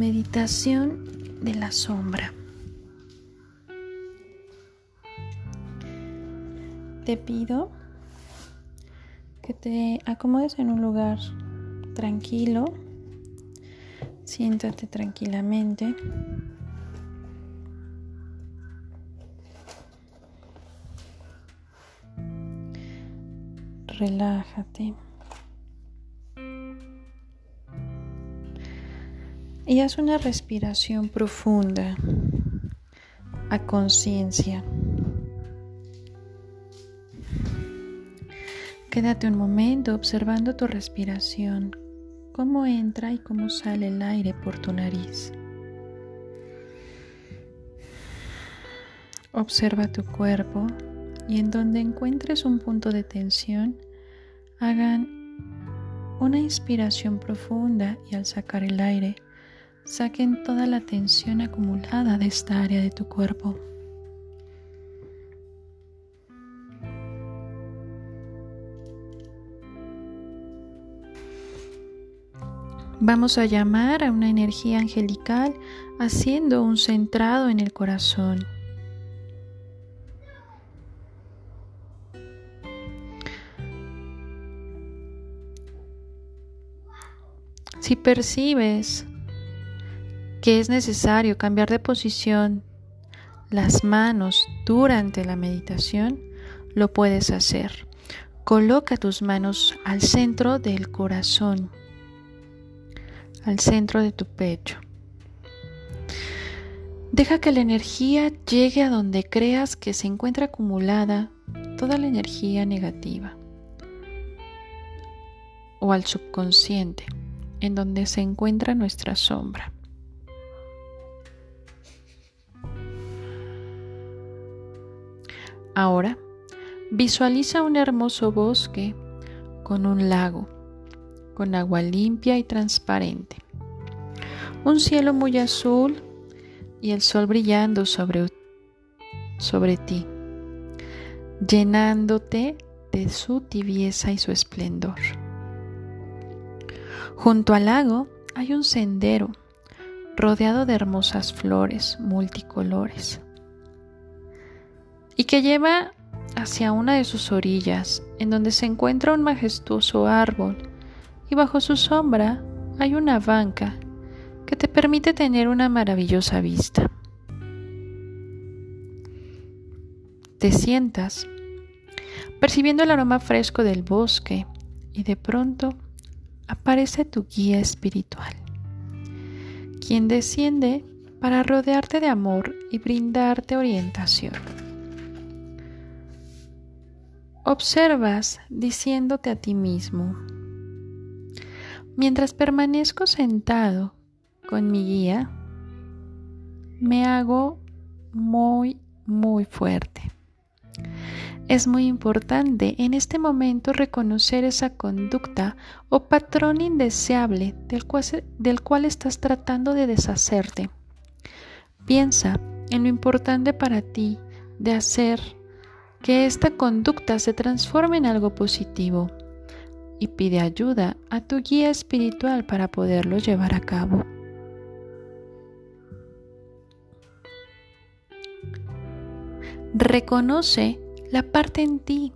Meditación de la sombra. Te pido que te acomodes en un lugar tranquilo. Siéntate tranquilamente. Relájate. Y haz una respiración profunda a conciencia. Quédate un momento observando tu respiración, cómo entra y cómo sale el aire por tu nariz. Observa tu cuerpo y en donde encuentres un punto de tensión, hagan una inspiración profunda y al sacar el aire, Saquen toda la tensión acumulada de esta área de tu cuerpo. Vamos a llamar a una energía angelical haciendo un centrado en el corazón. Si percibes que es necesario cambiar de posición las manos durante la meditación, lo puedes hacer. Coloca tus manos al centro del corazón, al centro de tu pecho. Deja que la energía llegue a donde creas que se encuentra acumulada toda la energía negativa o al subconsciente, en donde se encuentra nuestra sombra. Ahora, visualiza un hermoso bosque con un lago, con agua limpia y transparente, un cielo muy azul y el sol brillando sobre, sobre ti, llenándote de su tibieza y su esplendor. Junto al lago hay un sendero rodeado de hermosas flores multicolores y que lleva hacia una de sus orillas, en donde se encuentra un majestuoso árbol, y bajo su sombra hay una banca que te permite tener una maravillosa vista. Te sientas, percibiendo el aroma fresco del bosque, y de pronto aparece tu guía espiritual, quien desciende para rodearte de amor y brindarte orientación. Observas diciéndote a ti mismo, mientras permanezco sentado con mi guía, me hago muy, muy fuerte. Es muy importante en este momento reconocer esa conducta o patrón indeseable del cual, del cual estás tratando de deshacerte. Piensa en lo importante para ti de hacer que esta conducta se transforme en algo positivo y pide ayuda a tu guía espiritual para poderlo llevar a cabo. Reconoce la parte en ti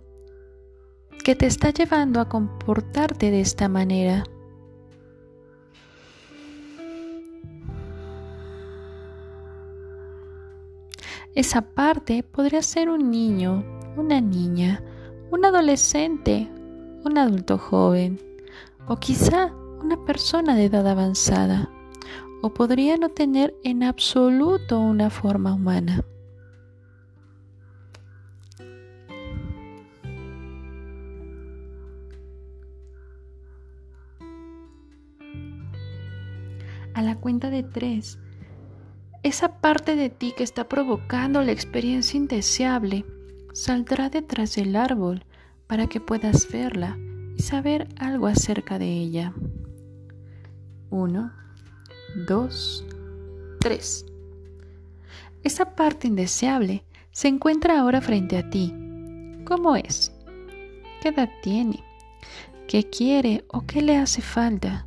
que te está llevando a comportarte de esta manera. Esa parte podría ser un niño, una niña, un adolescente, un adulto joven o quizá una persona de edad avanzada o podría no tener en absoluto una forma humana. A la cuenta de tres, esa parte de ti que está provocando la experiencia indeseable saldrá detrás del árbol para que puedas verla y saber algo acerca de ella. Uno, dos, tres. Esa parte indeseable se encuentra ahora frente a ti. ¿Cómo es? ¿Qué edad tiene? ¿Qué quiere o qué le hace falta?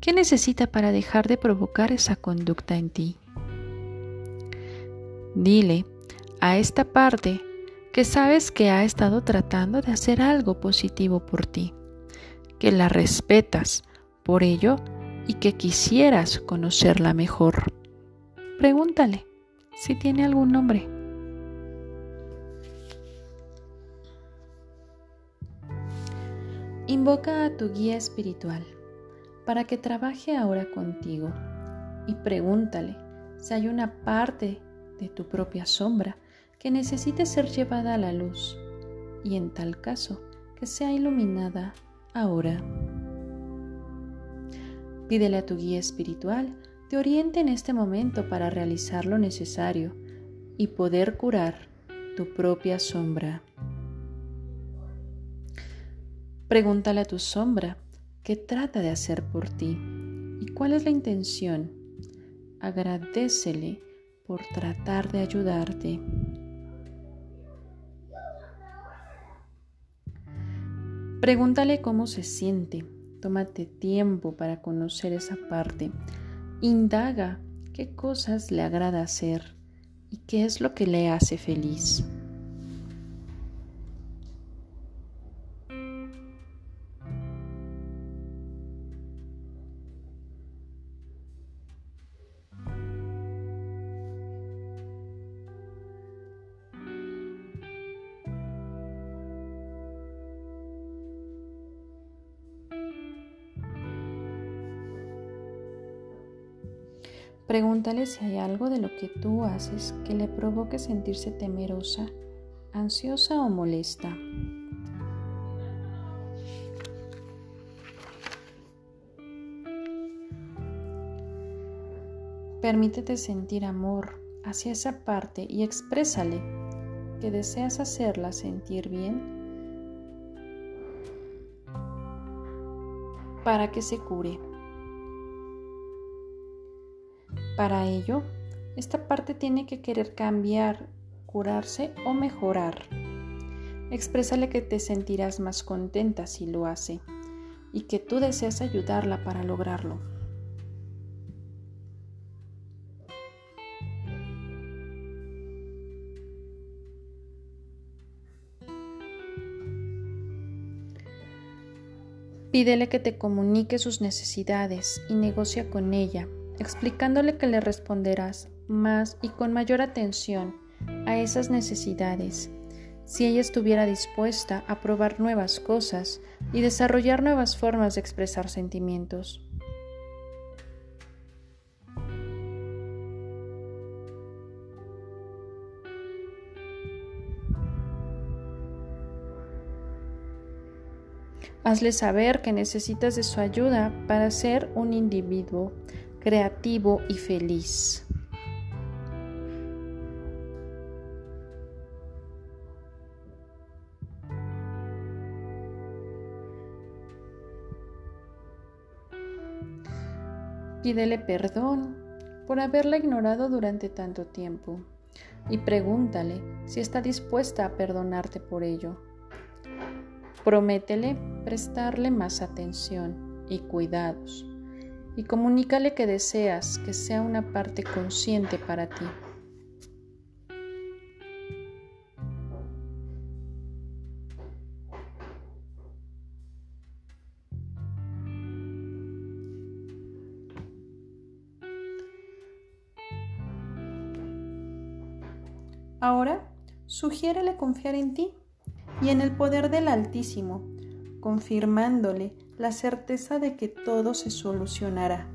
¿Qué necesita para dejar de provocar esa conducta en ti? Dile a esta parte que sabes que ha estado tratando de hacer algo positivo por ti, que la respetas por ello y que quisieras conocerla mejor. Pregúntale si tiene algún nombre. Invoca a tu guía espiritual para que trabaje ahora contigo y pregúntale si hay una parte de tu propia sombra que necesite ser llevada a la luz y en tal caso que sea iluminada ahora. Pídele a tu guía espiritual te oriente en este momento para realizar lo necesario y poder curar tu propia sombra. Pregúntale a tu sombra qué trata de hacer por ti y cuál es la intención. Agradecele por tratar de ayudarte. Pregúntale cómo se siente. Tómate tiempo para conocer esa parte. Indaga qué cosas le agrada hacer y qué es lo que le hace feliz. Pregúntale si hay algo de lo que tú haces que le provoque sentirse temerosa, ansiosa o molesta. Permítete sentir amor hacia esa parte y exprésale que deseas hacerla sentir bien para que se cure. Para ello, esta parte tiene que querer cambiar, curarse o mejorar. Exprésale que te sentirás más contenta si lo hace y que tú deseas ayudarla para lograrlo. Pídele que te comunique sus necesidades y negocia con ella explicándole que le responderás más y con mayor atención a esas necesidades si ella estuviera dispuesta a probar nuevas cosas y desarrollar nuevas formas de expresar sentimientos. Hazle saber que necesitas de su ayuda para ser un individuo creativo y feliz. Pídele perdón por haberla ignorado durante tanto tiempo y pregúntale si está dispuesta a perdonarte por ello. Prométele prestarle más atención y cuidados y comunícale que deseas que sea una parte consciente para ti. Ahora, sugiérele confiar en ti y en el poder del Altísimo, confirmándole la certeza de que todo se solucionará.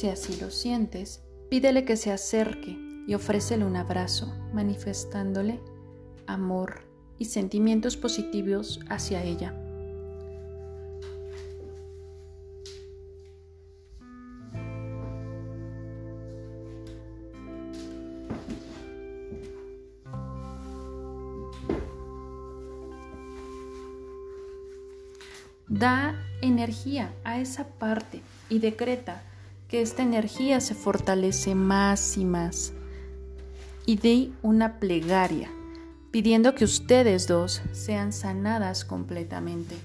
Si así lo sientes, pídele que se acerque y ofrécele un abrazo, manifestándole amor y sentimientos positivos hacia ella. Da energía a esa parte y decreta que esta energía se fortalece más y más. Y di una plegaria pidiendo que ustedes dos sean sanadas completamente.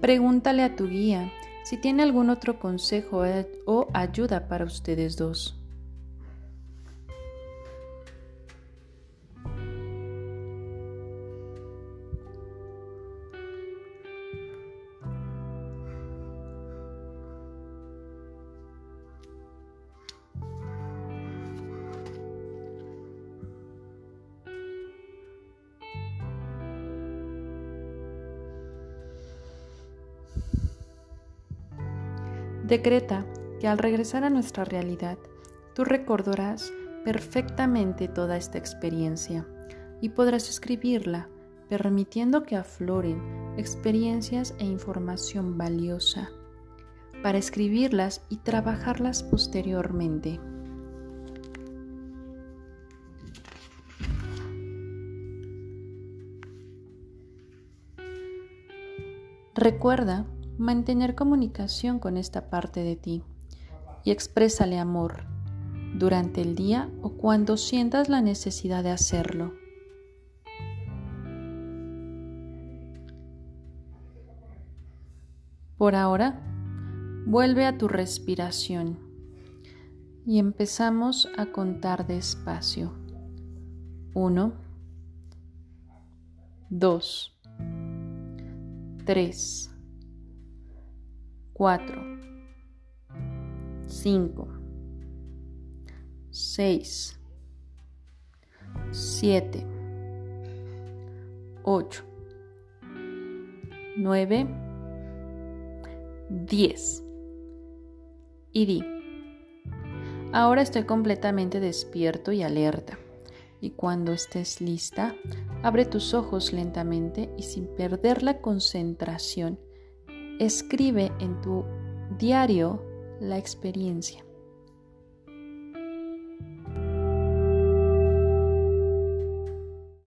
Pregúntale a tu guía si tiene algún otro consejo o ayuda para ustedes dos. Decreta que al regresar a nuestra realidad, tú recordarás perfectamente toda esta experiencia y podrás escribirla, permitiendo que afloren experiencias e información valiosa para escribirlas y trabajarlas posteriormente. Recuerda mantener comunicación con esta parte de ti y exprésale amor durante el día o cuando sientas la necesidad de hacerlo. Por ahora, vuelve a tu respiración y empezamos a contar despacio. Uno, dos, tres. 4, 5, 6, 7, 8, 9, 10. Y di, ahora estoy completamente despierto y alerta. Y cuando estés lista, abre tus ojos lentamente y sin perder la concentración, escribe en tu diario la experiencia.